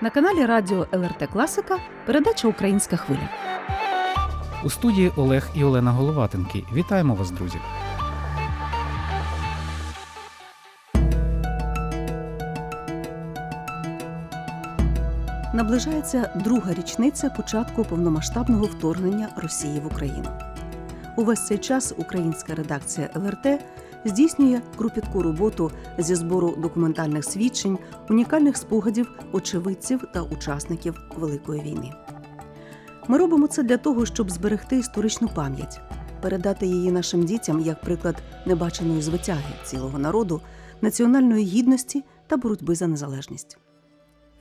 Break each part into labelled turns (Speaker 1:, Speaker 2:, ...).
Speaker 1: На каналі Радіо ЛРТ Класика передача Українська хвиля.
Speaker 2: У студії Олег і Олена Головатенки. Вітаємо вас, друзі!
Speaker 1: Наближається друга річниця початку повномасштабного вторгнення Росії в Україну. Увесь цей час українська редакція ЛРТ здійснює кропітку роботу зі збору документальних свідчень, унікальних спогадів очевидців та учасників Великої війни. Ми робимо це для того, щоб зберегти історичну пам'ять, передати її нашим дітям як приклад небаченої звитяги цілого народу, національної гідності та боротьби за незалежність.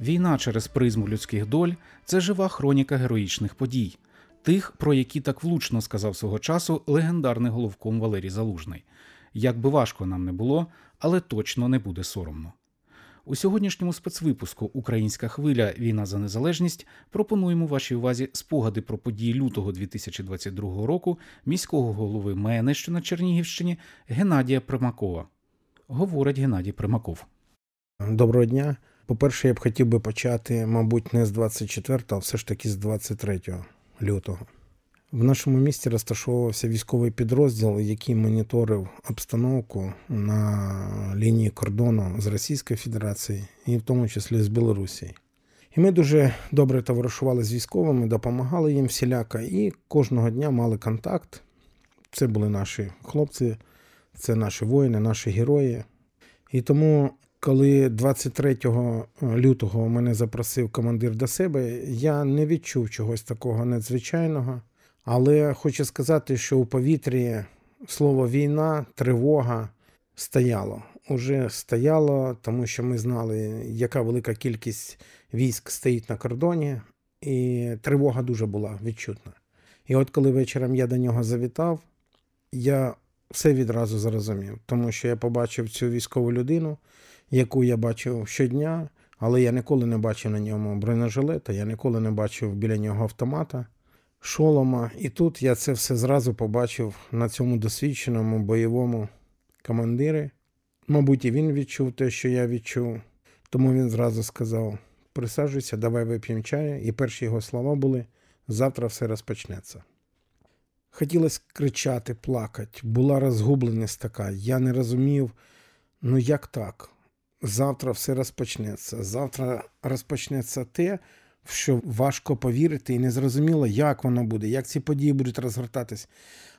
Speaker 2: Війна через призму людських доль це жива хроніка героїчних подій, тих, про які так влучно сказав свого часу легендарний головком Валерій Залужний. Як би важко нам не було, але точно не буде соромно. У сьогоднішньому спецвипуску Українська хвиля Війна за незалежність пропонуємо вашій увазі спогади про події лютого 2022 року міського голови МЕНЕ, що на Чернігівщині Геннадія Примакова. Говорить Геннадій Примаков.
Speaker 3: Доброго дня. По-перше, я б хотів би почати, мабуть, не з 24, а все ж таки з 23 лютого. В нашому місті розташовувався військовий підрозділ, який моніторив обстановку на лінії кордону з Російської Федерації і в тому числі з Білорусі. І ми дуже добре товаришували з військовими, допомагали їм всіляко і кожного дня мали контакт. Це були наші хлопці, це наші воїни, наші герої. І тому, коли 23 лютого мене запросив командир до себе, я не відчув чогось такого надзвичайного. Але хочу сказати, що у повітрі слово війна, тривога стояло. Уже стояло, тому що ми знали, яка велика кількість військ стоїть на кордоні, і тривога дуже була відчутна. І от коли вечором я до нього завітав, я все відразу зрозумів, тому що я побачив цю військову людину, яку я бачив щодня, але я ніколи не бачив на ньому бронежилета, я ніколи не бачив біля нього автомата шолома. І тут я це все зразу побачив на цьому досвідченому бойовому командирі. Мабуть, і він відчув те, що я відчув. Тому він зразу сказав: присаджуйся, давай вип'ємо чаю. І перші його слова були: завтра все розпочнеться. Хотілося кричати, плакати, була розгубленість така. Я не розумів, ну як так? Завтра все розпочнеться. Завтра розпочнеться те, що важко повірити, і не зрозуміло, як воно буде, як ці події будуть розгортатись.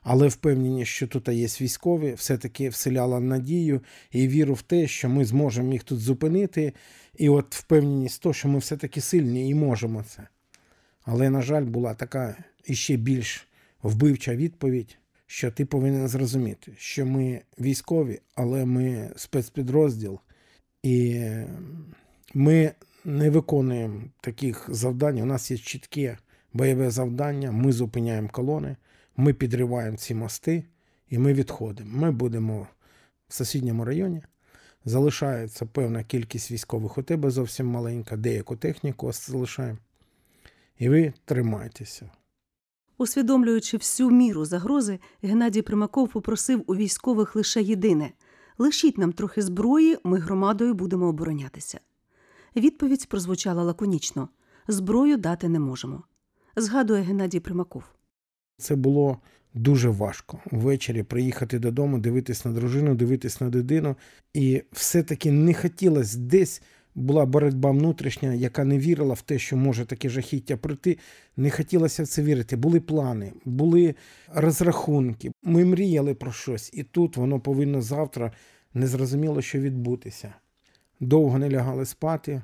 Speaker 3: Але впевнені, що тут є військові, все-таки вселяла надію і віру в те, що ми зможемо їх тут зупинити. І от впевненість то, що ми все-таки сильні і можемо це. Але, на жаль, була така іще більш вбивча відповідь, що ти повинен зрозуміти, що ми військові, але ми спецпідрозділ, і ми не виконуємо таких завдань. У нас є чітке бойове завдання. Ми зупиняємо колони, ми підриваємо ці мости і ми відходимо. Ми будемо в сусідньому районі. Залишається певна кількість військових у тебе зовсім маленька, деяку техніку залишаємо. І ви тримайтеся.
Speaker 1: Усвідомлюючи всю міру загрози, Геннадій Примаков попросив у військових лише єдине лишіть нам трохи зброї, ми громадою будемо оборонятися. Відповідь прозвучала лаконічно зброю дати не можемо. Згадує Геннадій Примаков.
Speaker 3: Це було дуже важко ввечері приїхати додому, дивитись на дружину, дивитись на дитину. І все-таки не хотілося десь. Була боротьба внутрішня, яка не вірила в те, що може таке жахіття прийти. Не хотілося в це вірити. Були плани, були розрахунки. Ми мріяли про щось, і тут воно повинно завтра незрозуміло, що відбутися довго не лягали спати,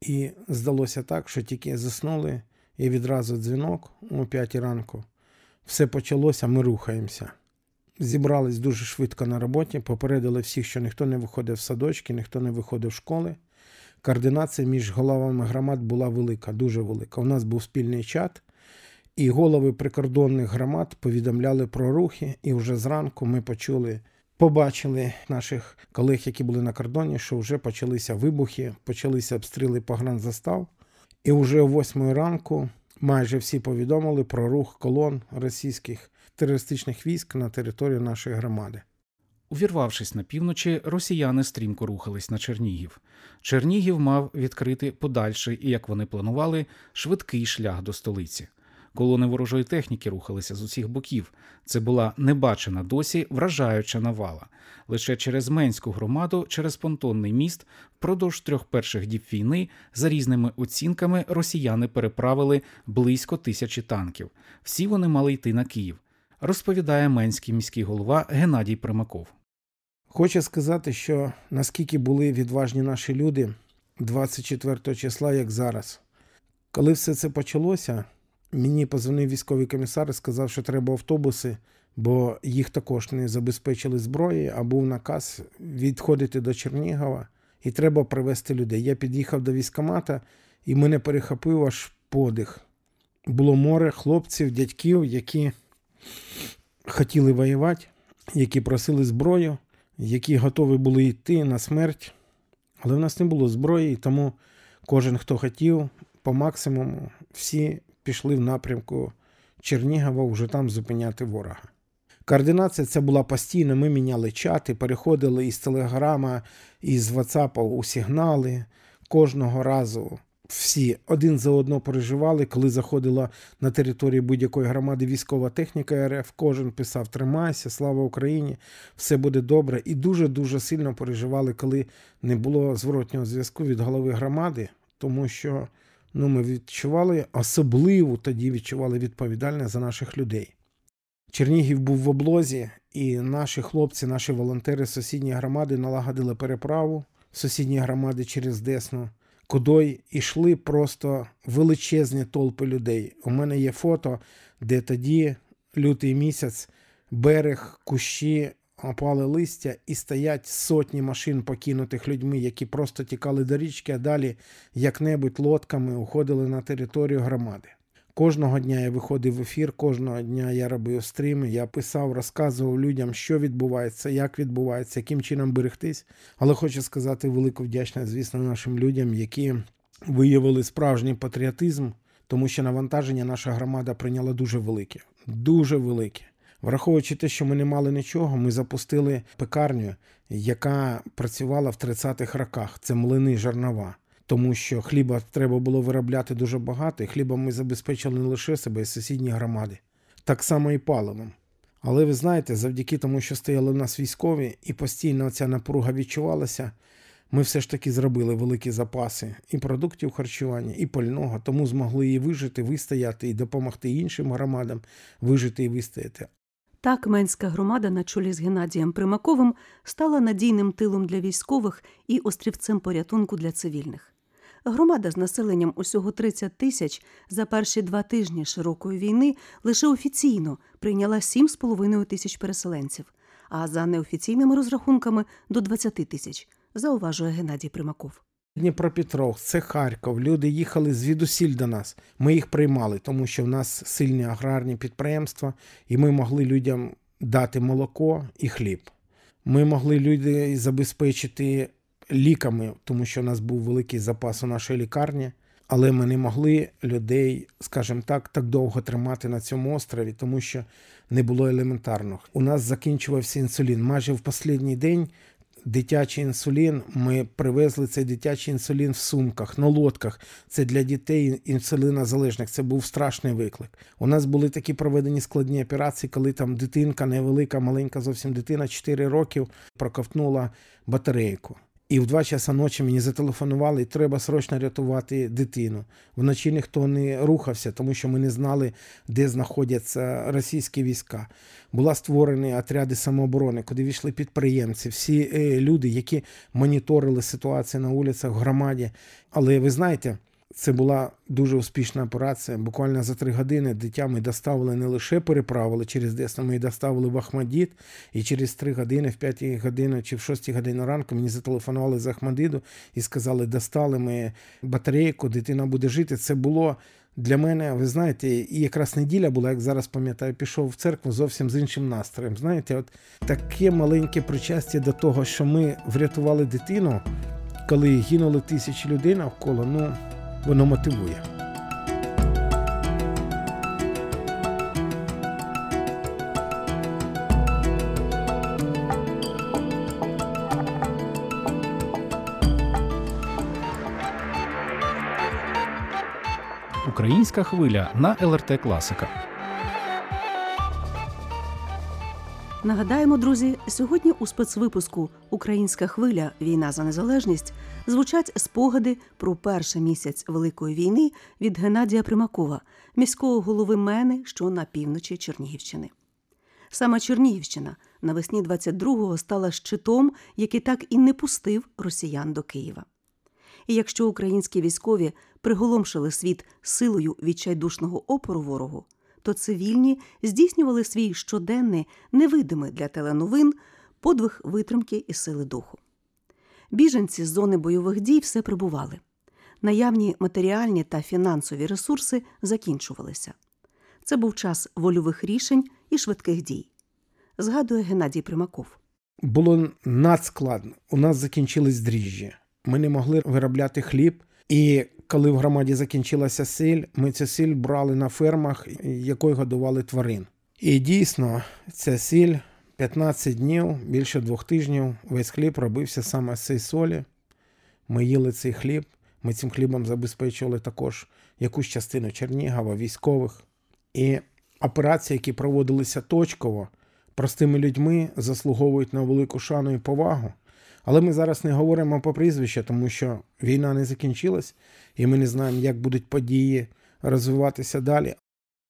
Speaker 3: і здалося так, що тільки заснули, і відразу дзвінок о 5 ранку. Все почалося, ми рухаємося. Зібрались дуже швидко на роботі, попередили всіх, що ніхто не виходив в садочки, ніхто не виходив в школи. Координація між головами громад була велика, дуже велика. У нас був спільний чат, і голови прикордонних громад повідомляли про рухи, і вже зранку ми почули побачили наших колег, які були на кордоні, що вже почалися вибухи, почалися обстріли погранзастав. І вже о 8 ранку майже всі повідомили про рух колон російських терористичних військ на територію нашої громади.
Speaker 2: Увірвавшись на півночі, росіяни стрімко рухались на Чернігів. Чернігів мав відкрити подальший і, як вони планували, швидкий шлях до столиці. Колони ворожої техніки рухалися з усіх боків. Це була небачена досі вражаюча навала. Лише через Менську громаду, через понтонний міст, впродовж трьох перших діб війни, за різними оцінками, росіяни переправили близько тисячі танків. Всі вони мали йти на Київ. Розповідає менський міський голова Геннадій Примаков.
Speaker 3: Хочу сказати, що наскільки були відважні наші люди 24 числа, як зараз. Коли все це почалося, мені позвонив військовий комісар і сказав, що треба автобуси, бо їх також не забезпечили зброєю, а був наказ відходити до Чернігова і треба привезти людей. Я під'їхав до військомата і мене перехопив аж подих. Було море хлопців, дядьків, які хотіли воювати, які просили зброю які готові були йти на смерть, але в нас не було зброї, тому кожен, хто хотів, по максимуму, всі пішли в напрямку Чернігова вже там зупиняти ворога. Координація це була постійна. Ми міняли чати, переходили із телеграма, із WhatsApp у сигнали. Кожного разу всі один за одно переживали, коли заходила на територію будь-якої громади військова техніка РФ. Кожен писав Тримайся, слава Україні, все буде добре. І дуже-дуже сильно переживали, коли не було зворотнього зв'язку від голови громади, тому що ну, ми відчували, особливо тоді відчували відповідальність за наших людей. Чернігів був в облозі, і наші хлопці, наші волонтери з сусідньої громади налагодили переправу сусідньої громади через Десну куди йшли просто величезні толпи людей. У мене є фото, де тоді лютий місяць, берег, кущі, опали листя і стоять сотні машин, покинутих людьми, які просто тікали до річки, а далі як-небудь лодками уходили на територію громади. Кожного дня я виходив в ефір, кожного дня я робив стріми, я писав, розказував людям, що відбувається, як відбувається, яким чином берегтись. Але хочу сказати велику вдячність, звісно, нашим людям, які виявили справжній патріотизм, тому що навантаження наша громада прийняла дуже велике, дуже велике. Враховуючи те, що ми не мали нічого, ми запустили пекарню, яка працювала в 30-х роках. Це млини жернова тому що хліба треба було виробляти дуже багато, і хлібом ми забезпечили не лише себе і сусідні громади, так само і паливом. Але ви знаєте, завдяки тому, що стояли в нас військові, і постійно ця напруга відчувалася, ми все ж таки зробили великі запаси і продуктів харчування, і пального, тому змогли її вижити, вистояти і допомогти іншим громадам вижити і вистояти.
Speaker 1: Так Менська громада на чолі з Геннадієм Примаковим стала надійним тилом для військових і острівцем порятунку для цивільних. Громада з населенням усього 30 тисяч за перші два тижні широкої війни лише офіційно прийняла 7,5 тисяч переселенців, а за неофіційними розрахунками до 20 тисяч, зауважує Геннадій Примаков.
Speaker 3: Дніпропетровськ, це Харків. Люди їхали звідусіль до нас. Ми їх приймали, тому що в нас сильні аграрні підприємства, і ми могли людям дати молоко і хліб. Ми могли людей забезпечити ліками, тому що у нас був великий запас у нашій лікарні, але ми не могли людей, скажімо так, так довго тримати на цьому острові, тому що не було елементарно. У нас закінчувався інсулін. Майже в останній день. Дитячий інсулін, ми привезли цей дитячий інсулін в сумках, на лодках. Це для дітей інсулінозалежних. Це був страшний виклик. У нас були такі проведені складні операції, коли там дитинка невелика, маленька зовсім дитина, 4 років, проковтнула батарейку. І в два часа ночі мені зателефонували, треба срочно рятувати дитину. Вночі ніхто не рухався, тому що ми не знали, де знаходяться російські війська. Була створені отряди самооборони, куди війшли підприємці, всі е, люди, які моніторили ситуацію на вулицях в громаді. Але ви знаєте, це була дуже успішна операція. Буквально за три години дитя ми доставили не лише переправили через Десну, ми доставили в Ахмадіт. І через три години, в п'ятій годині чи в шостій годині ранку мені зателефонували з Ахмадиду і сказали, достали ми батарейку, дитина буде жити. Це було. Для мене, ви знаєте, і якраз неділя була, як зараз пам'ятаю, пішов в церкву зовсім з іншим настроєм. Знаєте, от таке маленьке причастя до того, що ми врятували дитину, коли гинули тисячі людей навколо. ну воно мотивує.
Speaker 2: Українська хвиля на ЛРТ Класика.
Speaker 1: Нагадаємо, друзі, сьогодні у спецвипуску Українська хвиля Війна за незалежність звучать спогади про перший місяць Великої війни від Геннадія Примакова, міського голови Мени, що на півночі Чернігівщини. Саме Чернігівщина навесні 22-го стала щитом, який так і не пустив росіян до Києва. І якщо українські військові приголомшили світ силою відчайдушного опору ворогу, то цивільні здійснювали свій щоденний, невидимий для теленовин подвиг витримки і сили духу. Біженці з зони бойових дій все прибували. Наявні матеріальні та фінансові ресурси закінчувалися. Це був час вольових рішень і швидких дій. Згадує Геннадій Примаков.
Speaker 3: Було надскладно. У нас закінчились дріжджі. Ми не могли виробляти хліб. І коли в громаді закінчилася сіль, ми цю сіль брали на фермах, якою годували тварин. І дійсно, ця сіль 15 днів, більше двох тижнів, весь хліб робився саме з цієї солі. Ми їли цей хліб. Ми цим хлібом забезпечували також якусь частину Чернігова, військових. І операції, які проводилися точково, простими людьми, заслуговують на велику шану і повагу. Але ми зараз не говоримо по прізвищу, тому що війна не закінчилась, і ми не знаємо, як будуть події розвиватися далі.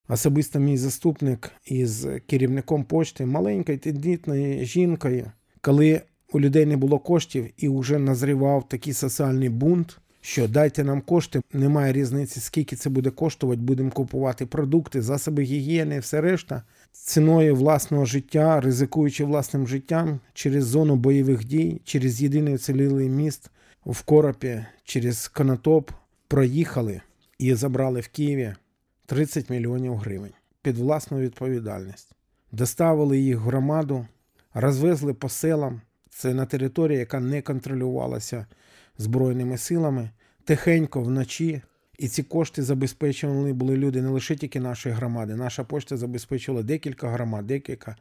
Speaker 3: Особисто мій заступник із керівником почти, маленькою тендітною жінкою, коли у людей не було коштів і вже назрівав такий соціальний бунт, що дайте нам кошти, немає різниці, скільки це буде коштувати, будемо купувати продукти, засоби гігієни, все решта. Ціною власного життя, ризикуючи власним життям через зону бойових дій, через єдиний уцілілий міст в Коропі, через Конотоп проїхали і забрали в Києві 30 мільйонів гривень під власну відповідальність. Доставили їх в громаду, розвезли по селам. Це на території, яка не контролювалася Збройними силами, тихенько вночі. І ці кошти забезпечували були люди не лише тільки нашої громади. Наша пошта забезпечувала декілька громад, декілька.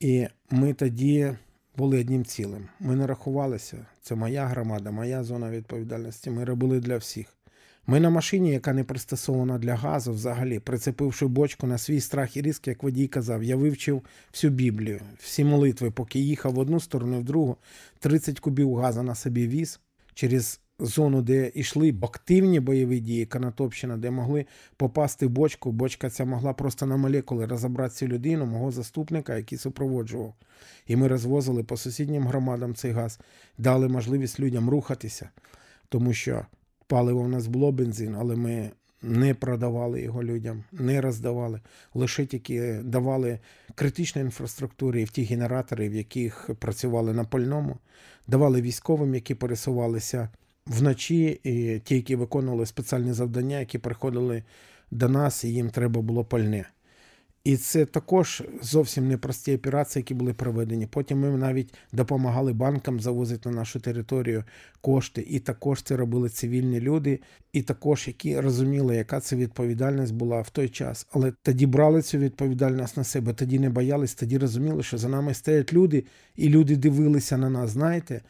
Speaker 3: І ми тоді були одним цілим. Ми не рахувалися. Це моя громада, моя зона відповідальності. Ми робили для всіх. Ми на машині, яка не пристосована для газу, взагалі, прицепивши бочку на свій страх і риск, як водій казав, я вивчив всю Біблію, всі молитви, поки їхав в одну сторону, в другу, 30 кубів газу на собі віз через зону, де йшли активні бойові дії, Канатопщина, де могли попасти в бочку. Бочка ця могла просто на молекули розібрати цю людину, мого заступника, який супроводжував. І ми розвозили по сусіднім громадам цей газ, дали можливість людям рухатися, тому що паливо в нас було бензин, але ми не продавали його людям, не роздавали, лише тільки давали критичній інфраструктурі в ті генератори, в яких працювали на пальному, давали військовим, які пересувалися вночі, і ті, які виконували спеціальні завдання, які приходили до нас, і їм треба було пальне. І це також зовсім непрості операції, які були проведені. Потім ми навіть допомагали банкам завозити на нашу територію кошти, і також це робили цивільні люди, і також які розуміли, яка це відповідальність була в той час. Але тоді брали цю відповідальність на себе, тоді не боялись, тоді розуміли, що за нами стоять люди, і люди дивилися на нас. Знаєте,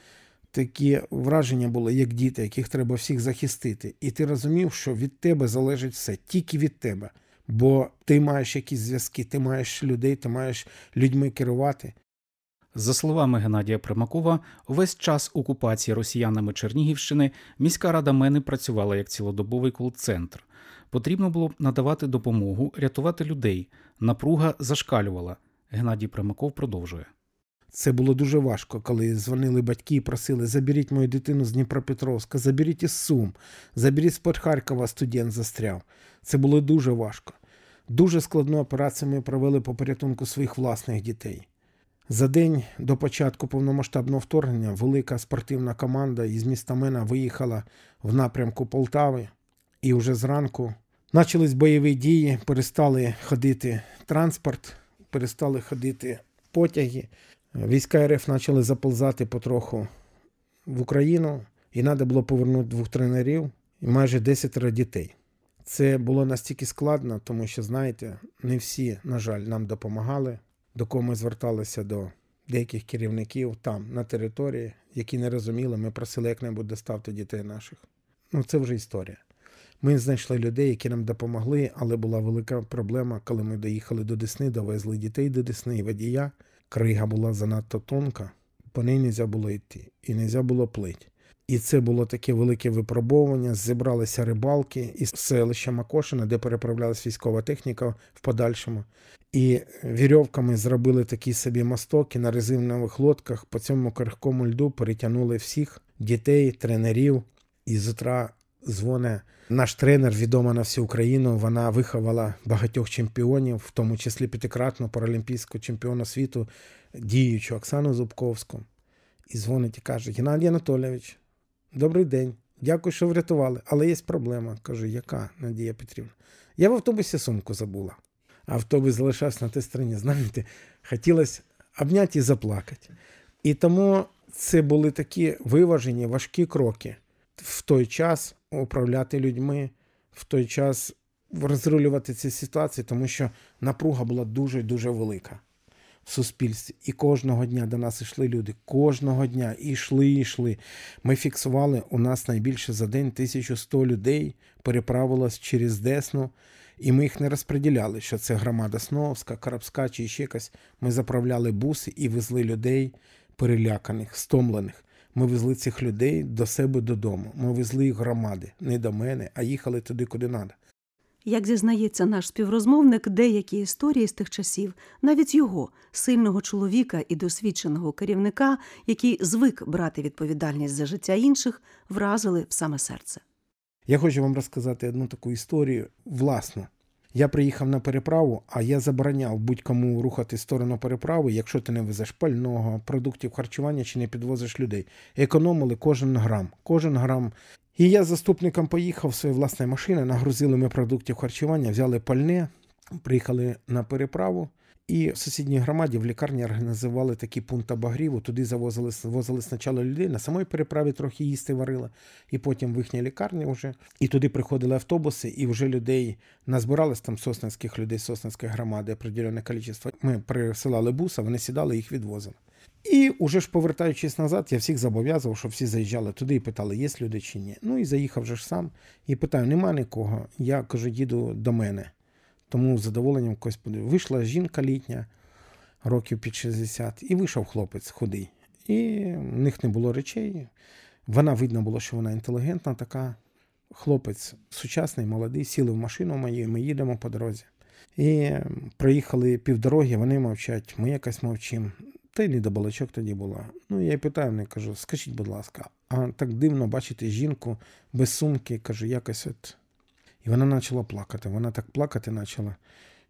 Speaker 3: такі враження були, як діти, яких треба всіх захистити. І ти розумів, що від тебе залежить все, тільки від тебе. Бо ти маєш якісь зв'язки, ти маєш людей, ти маєш людьми керувати.
Speaker 2: За словами Геннадія Примакова, весь час окупації росіянами Чернігівщини міська рада Мени працювала як цілодобовий кол-центр. Потрібно було надавати допомогу, рятувати людей. Напруга зашкалювала. Геннадій Примаков продовжує.
Speaker 3: Це було дуже важко, коли дзвонили батьки і просили: заберіть мою дитину з Дніпропетровська, заберіть із Сум, заберіть з-под Харкова, студент застряв. Це було дуже важко. Дуже складну операцію ми провели по порятунку своїх власних дітей. За день до початку повномасштабного вторгнення велика спортивна команда із міста Мена виїхала в напрямку Полтави, і вже зранку почались бойові дії, перестали ходити транспорт, перестали ходити потяги. Війська РФ почали заползати потроху в Україну, і треба було повернути двох тренерів і майже 10 дітей. Це було настільки складно, тому що, знаєте, не всі, на жаль, нам допомагали, до кого ми зверталися до деяких керівників там, на території, які не розуміли, ми просили як-небудь доставити дітей наших. Ну, це вже історія. Ми знайшли людей, які нам допомогли, але була велика проблема, коли ми доїхали до Десни, довезли дітей до Десни і водія. Крига була занадто тонка, по неї не можна було йти і не можна було плити. І це було таке велике випробовування. Зібралися рибалки із селища Макошина, де переправлялась військова техніка в подальшому. І вірьовками зробили такі собі мосток на резинових лодках по цьому крихкому льду перетягнули всіх дітей, тренерів. І з утра дзвоне наш тренер, відома на всю Україну. Вона виховала багатьох чемпіонів, в тому числі п'ятикратну паралімпійську чемпіона світу, діючу Оксану Зубковську. І дзвонить і каже: Геннадій Анатолійович, добрий день. Дякую, що врятували. Але є проблема. Кажу, яка Надія Петрівна? Я в автобусі сумку забула. Автобус залишався на тій стороні. Знаєте, хотілося обняти і заплакати. І тому це були такі виважені, важкі кроки в той час управляти людьми, в той час розрулювати ці ситуації, тому що напруга була дуже-дуже велика в суспільстві. І кожного дня до нас йшли люди. Кожного дня йшли, і йшли. Ми фіксували у нас найбільше за день 1100 людей переправилось через Десну. І ми їх не розподіляли, що це громада Сновська, Карабська чи ще якась. Ми заправляли буси і везли людей переляканих, стомлених. Ми везли цих людей до себе додому. Ми везли їх громади, не до мене, а їхали туди, куди треба.
Speaker 1: Як зізнається наш співрозмовник, деякі історії з тих часів, навіть його, сильного чоловіка і досвідченого керівника, який звик брати відповідальність за життя інших, вразили в саме серце.
Speaker 3: Я хочу вам розказати одну таку історію власну. Я приїхав на переправу, а я забороняв будь-кому рухати сторону переправи, якщо ти не везеш пального, продуктів харчування чи не підвозиш людей. Економили кожен грам. Кожен грам. І я з заступником поїхав в свою власну машини, нагрузили ми продуктів харчування, взяли пальне, приїхали на переправу. І в сусідній громаді в лікарні організували такі пункт обогріву. Туди завозили возили спочатку людей, на самій переправі трохи їсти варили, і потім в їхній лікарні вже. І туди приходили автобуси, і вже людей назбиралось там сосницьких людей, сосницької громади, определене кількість. Ми присилали буса, вони сідали, їх відвозили. І уже ж повертаючись назад, я всіх зобов'язував, щоб всі заїжджали туди і питали, є люди чи ні. Ну і заїхав же ж сам і питаю: нема нікого. Я кажу, їду до мене. Тому з задоволенням подивив. Вийшла жінка літня, років під 60, і вийшов хлопець худий. І в них не було речей. Вона видно було, що вона інтелігентна, така. Хлопець сучасний, молодий, сіли в машину мою, ми їдемо по дорозі. І проїхали півдороги, вони мовчать, ми якось мовчимо. Та й не до балачок тоді була. Ну, я й питаю, не кажу, скажіть, будь ласка, а так дивно бачити жінку без сумки, кажу, якось от. І вона почала плакати. Вона так плакати почала,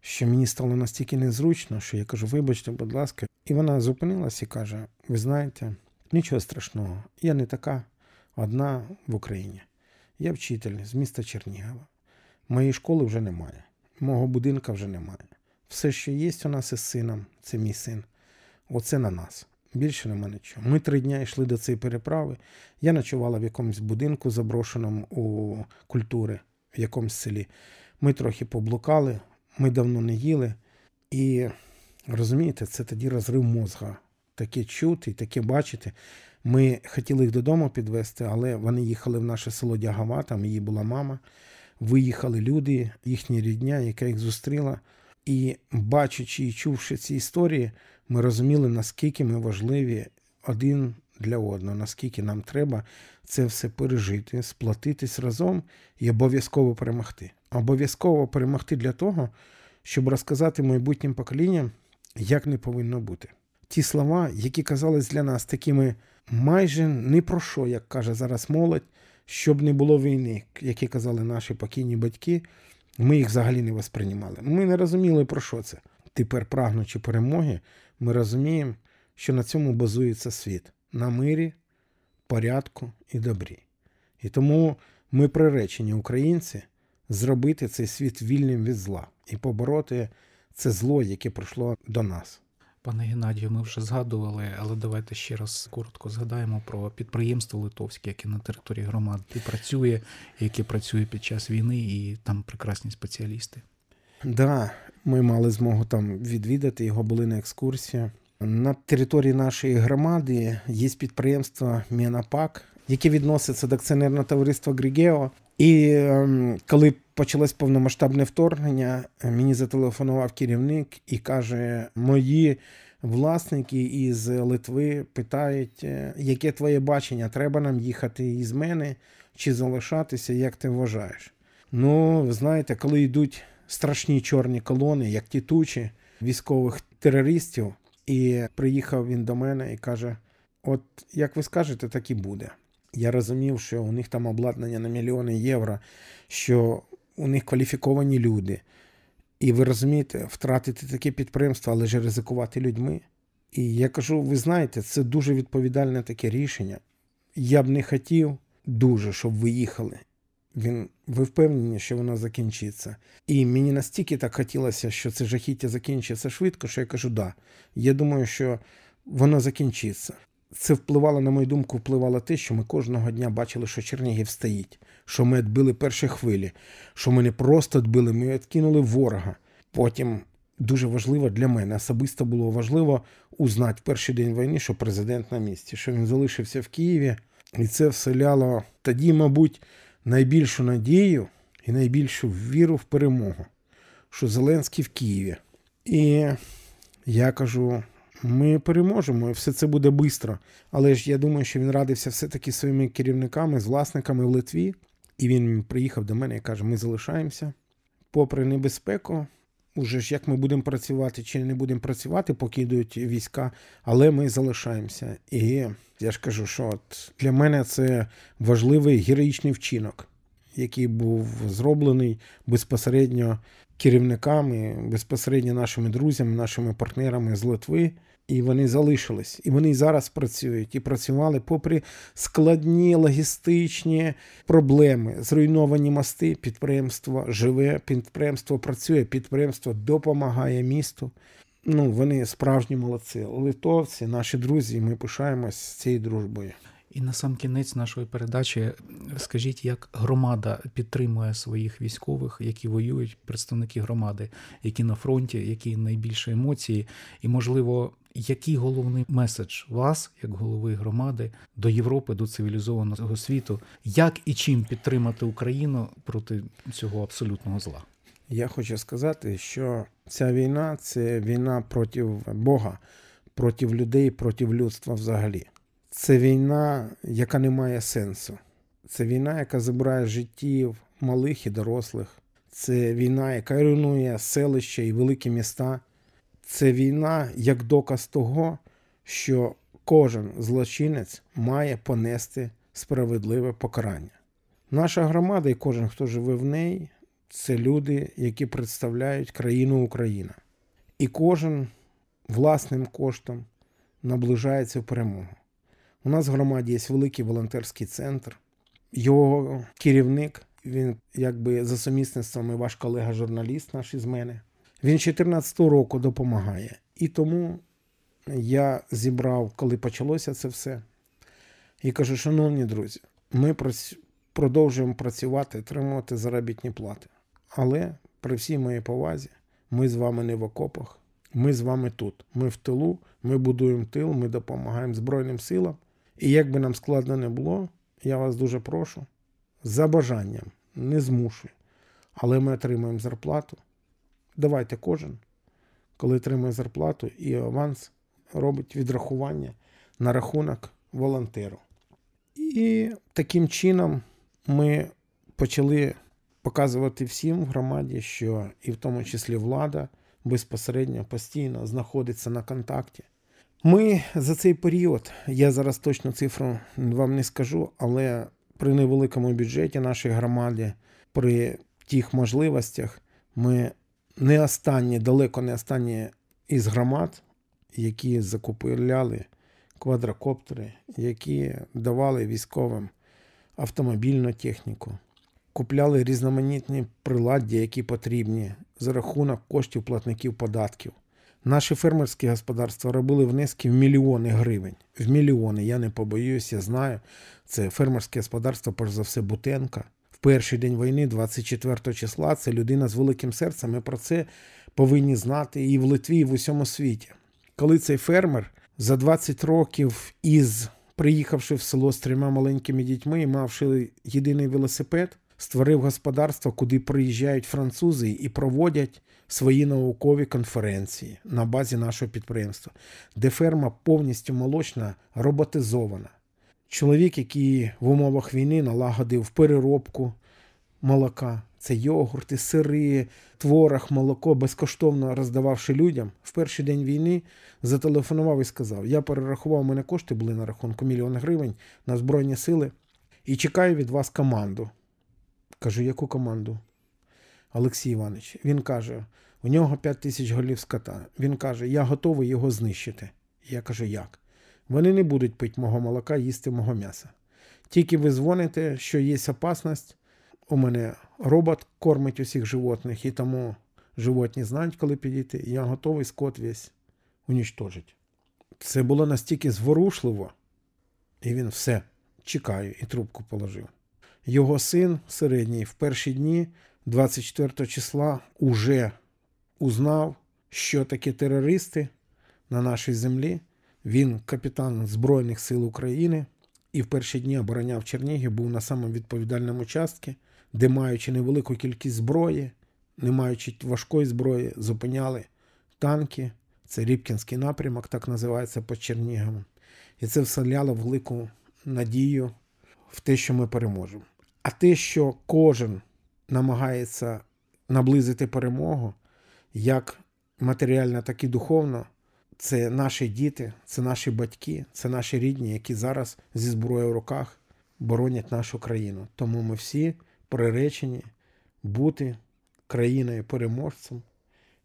Speaker 3: що мені стало настільки незручно, що я кажу, вибачте, будь ласка. І вона зупинилась і каже: Ви знаєте, нічого страшного, я не така одна в Україні. Я вчитель з міста Чернігова. Моєї школи вже немає, мого будинка вже немає. Все, що є у нас із сином, це мій син. Оце на нас. Більше нема нічого. Ми три дні йшли до цієї переправи. Я ночувала в якомусь будинку, заброшеному у культури в якомусь селі. Ми трохи поблукали, ми давно не їли. І розумієте, це тоді розрив мозга. Таке чути, таке бачити. Ми хотіли їх додому підвезти, але вони їхали в наше село Дягава, там її була мама. Виїхали люди, їхні рідня, яка їх зустріла. І бачачи і чувши ці історії, ми розуміли, наскільки ми важливі один для одного, наскільки нам треба це все пережити, сплатитись разом і обов'язково перемогти. Обов'язково перемогти для того, щоб розказати майбутнім поколінням, як не повинно бути. Ті слова, які казались для нас такими майже не про що, як каже зараз молодь, щоб не було війни, які казали наші покійні батьки, ми їх взагалі не восприймали. Ми не розуміли, про що це. Тепер, прагнучи перемоги, ми розуміємо, що на цьому базується світ на мирі, порядку і добрі. І тому ми приречені, українці, зробити цей світ вільним від зла і побороти це зло, яке прийшло до нас.
Speaker 2: Пане Геннадію, ми вже згадували, але давайте ще раз коротко згадаємо про підприємство Литовське, яке на території громади працює, яке працює під час війни, і там прекрасні спеціалісти.
Speaker 3: Так, да, ми мали змогу там відвідати, його були на екскурсії. На території нашої громади є підприємство Мінапак, яке відноситься до акціонерного товариства Грігео. І ем, коли почалось повномасштабне вторгнення, мені зателефонував керівник і каже: Мої власники із Литви питають, «Е, яке твоє бачення, треба нам їхати із мене чи залишатися, як ти вважаєш? Ну, ви знаєте, коли йдуть страшні чорні колони, як ті тучі військових терористів, і приїхав він до мене і каже: От як ви скажете, так і буде. Я розумів, що у них там обладнання на мільйони євро, що у них кваліфіковані люди. І ви розумієте, втратити таке підприємство, але ж ризикувати людьми. І я кажу: ви знаєте, це дуже відповідальне таке рішення. Я б не хотів дуже, щоб ви їхали. Він, ви впевнені, що воно закінчиться. І мені настільки так хотілося, що це жахіття закінчиться швидко, що я кажу, да. Я думаю, що воно закінчиться. Це впливало, на мою думку, впливало те, що ми кожного дня бачили, що Чернігів стоїть, що ми відбили перші хвилі, що ми не просто відбили, ми відкинули ворога. Потім дуже важливо для мене особисто було важливо узнати в перший день війни, що президент на місці, що він залишився в Києві, і це вселяло тоді, мабуть, найбільшу надію і найбільшу віру в перемогу, що Зеленський в Києві. І я кажу. Ми переможемо, і все це буде швидко. Але ж я думаю, що він радився все-таки своїми керівниками, з власниками в Литві. І він приїхав до мене і каже: ми залишаємося. Попри небезпеку, уже ж як ми будемо працювати чи не будемо працювати, поки йдуть війська, але ми залишаємося. І я ж кажу, що от для мене це важливий героїчний вчинок, який був зроблений безпосередньо керівниками, безпосередньо нашими друзями, нашими партнерами з Литви. І вони залишились, і вони зараз працюють і працювали попри складні логістичні проблеми, зруйновані мости. Підприємство живе, підприємство працює, підприємство допомагає місту. Ну вони справжні молодці. Литовці, наші друзі. Ми пишаємось цією дружбою.
Speaker 2: І на сам кінець нашої передачі скажіть, як громада підтримує своїх військових, які воюють, представники громади, які на фронті, які найбільше емоції, і можливо, який головний меседж вас, як голови громади, до Європи, до цивілізованого світу, як і чим підтримати Україну проти цього абсолютного зла?
Speaker 3: Я хочу сказати, що ця війна це війна проти Бога, проти людей, проти людства взагалі. Це війна, яка не має сенсу. Це війна, яка забирає життів малих і дорослих. Це війна, яка руйнує селища і великі міста. Це війна як доказ того, що кожен злочинець має понести справедливе покарання. Наша громада і кожен, хто живе в неї, це люди, які представляють країну Україна. І кожен власним коштом наближається в перемогу. У нас в громаді є великий волонтерський центр. Його керівник, він якби за сумісництвом і ваш колега-журналіст наш із мене. Він 14 року допомагає. І тому я зібрав, коли почалося це все, і кажу: шановні друзі, ми продовжуємо працювати, отримувати заробітні плати. Але при всій моїй повазі, ми з вами не в окопах, ми з вами тут. Ми в тилу, ми будуємо тил, ми допомагаємо Збройним силам. І як би нам складно не було, я вас дуже прошу, за бажанням, не змушую, але ми отримуємо зарплату. Давайте кожен, коли отримує зарплату, і аванс робить відрахування на рахунок волонтеру. І таким чином ми почали показувати всім в громаді, що і в тому числі влада безпосередньо постійно знаходиться на контакті. Ми за цей період, я зараз точну цифру вам не скажу, але при невеликому бюджеті нашої громади, при тих можливостях, ми не останні, далеко не останні із громад, які закупляли квадрокоптери, які давали військовим автомобільну техніку, купляли різноманітні приладдя, які потрібні за рахунок коштів платників податків. Наші фермерські господарства робили внески в мільйони гривень. В мільйони, я не побоююсь, я знаю. Це фермерське господарство, перш за все, Бутенка. Перший день війни, 24 числа, це людина з великим серцем. Ми про це повинні знати і в Литві, і в усьому світі. Коли цей фермер за 20 років із приїхавши в село з трьома маленькими дітьми і мавши єдиний велосипед, створив господарство, куди приїжджають французи і проводять свої наукові конференції на базі нашого підприємства, де ферма повністю молочна, роботизована. Чоловік, який в умовах війни налагодив переробку молока, це йогурти, сири, творог, молоко, безкоштовно роздававши людям, в перший день війни зателефонував і сказав: Я перерахував, мене кошти були на рахунку мільйон гривень на Збройні сили і чекаю від вас команду. Кажу, яку команду? Олексій Іванович. Він каже: у нього 5 тисяч голів скота. Він каже, я готовий його знищити. Я кажу, як? Вони не будуть пити мого молока, їсти мого м'яса. Тільки ви дзвоните, що є опасність. У мене робот кормить усіх животних, і тому животні знають, коли підійти. Я готовий скот весь унічтожити. Це було настільки зворушливо, і він все чекаю і трубку положив. Його син середній в перші дні 24 числа уже узнав, що таке терористи на нашій землі. Він капітан Збройних сил України і в перші дні обороняв Чернігів, був на самому відповідальному участку, де, маючи невелику кількість зброї, не маючи важкої зброї, зупиняли танки. Це Рібкінський напрямок, так називається під Черніговом. І це вселяло велику надію в те, що ми переможемо. А те, що кожен намагається наблизити перемогу, як матеріально, так і духовно, це наші діти, це наші батьки, це наші рідні, які зараз зі зброєю в руках боронять нашу країну. Тому ми всі приречені бути країною переможцем,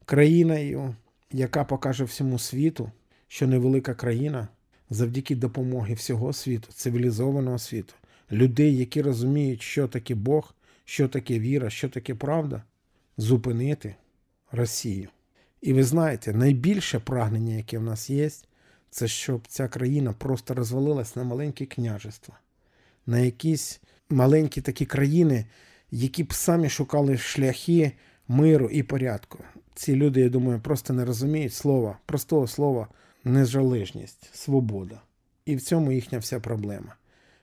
Speaker 3: країною, яка покаже всьому світу, що невелика країна завдяки допомоги всього світу, цивілізованого світу, людей, які розуміють, що таке Бог, що таке віра, що таке правда, зупинити Росію. І ви знаєте, найбільше прагнення, яке в нас є, це щоб ця країна просто розвалилась на маленькі княжества, на якісь маленькі такі країни, які б самі шукали шляхи миру і порядку. Ці люди, я думаю, просто не розуміють слова, простого слова незалежність, свобода. І в цьому їхня вся проблема.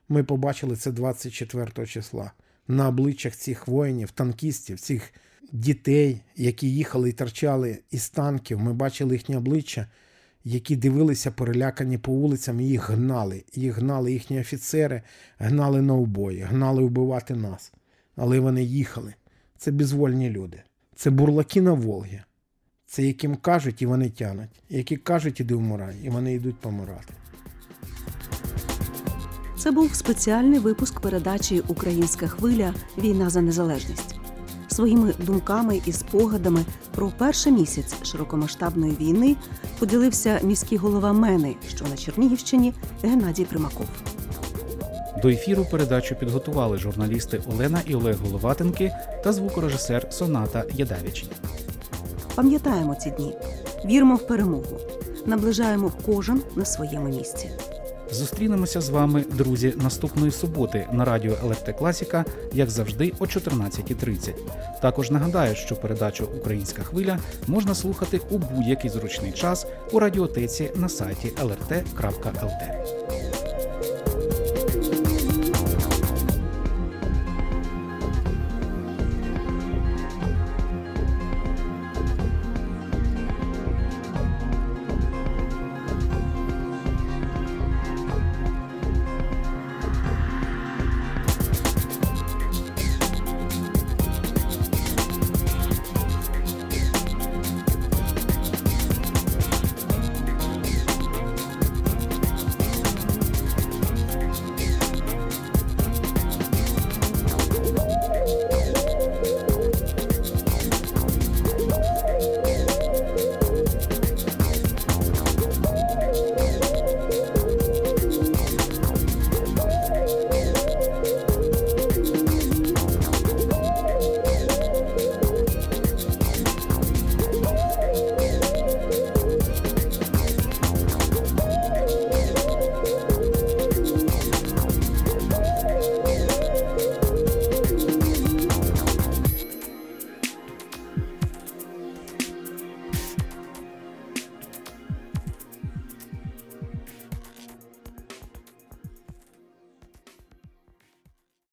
Speaker 3: Ми побачили це 24 числа на обличчях цих воїнів, танкістів, цих дітей, які їхали і торчали із танків. Ми бачили їхні обличчя, які дивилися перелякані по вулицям, і їх гнали. Їх гнали їхні офіцери, гнали на убої, гнали вбивати нас. Але вони їхали. Це безвольні люди. Це бурлаки на Волгі. Це яким кажуть, і вони тянуть. Які кажуть, іди вмирай, і вони йдуть помирати.
Speaker 1: Це був спеціальний випуск передачі Українська хвиля Війна за незалежність. Своїми думками і спогадами про перший місяць широкомасштабної війни поділився міський голова Мени, що на Чернігівщині Геннадій Примаков.
Speaker 2: До ефіру передачу підготували журналісти Олена і Олег Головатенки та звукорежисер Соната Ядавіч.
Speaker 1: Пам'ятаємо ці дні, віримо в перемогу, наближаємо кожен на своєму місці.
Speaker 2: Зустрінемося з вами, друзі, наступної суботи на радіо ЛРТ Класіка, як завжди, о 14.30. Також нагадаю, що передачу Українська хвиля можна слухати у будь-який зручний час у радіотеці на сайті lrt.lt.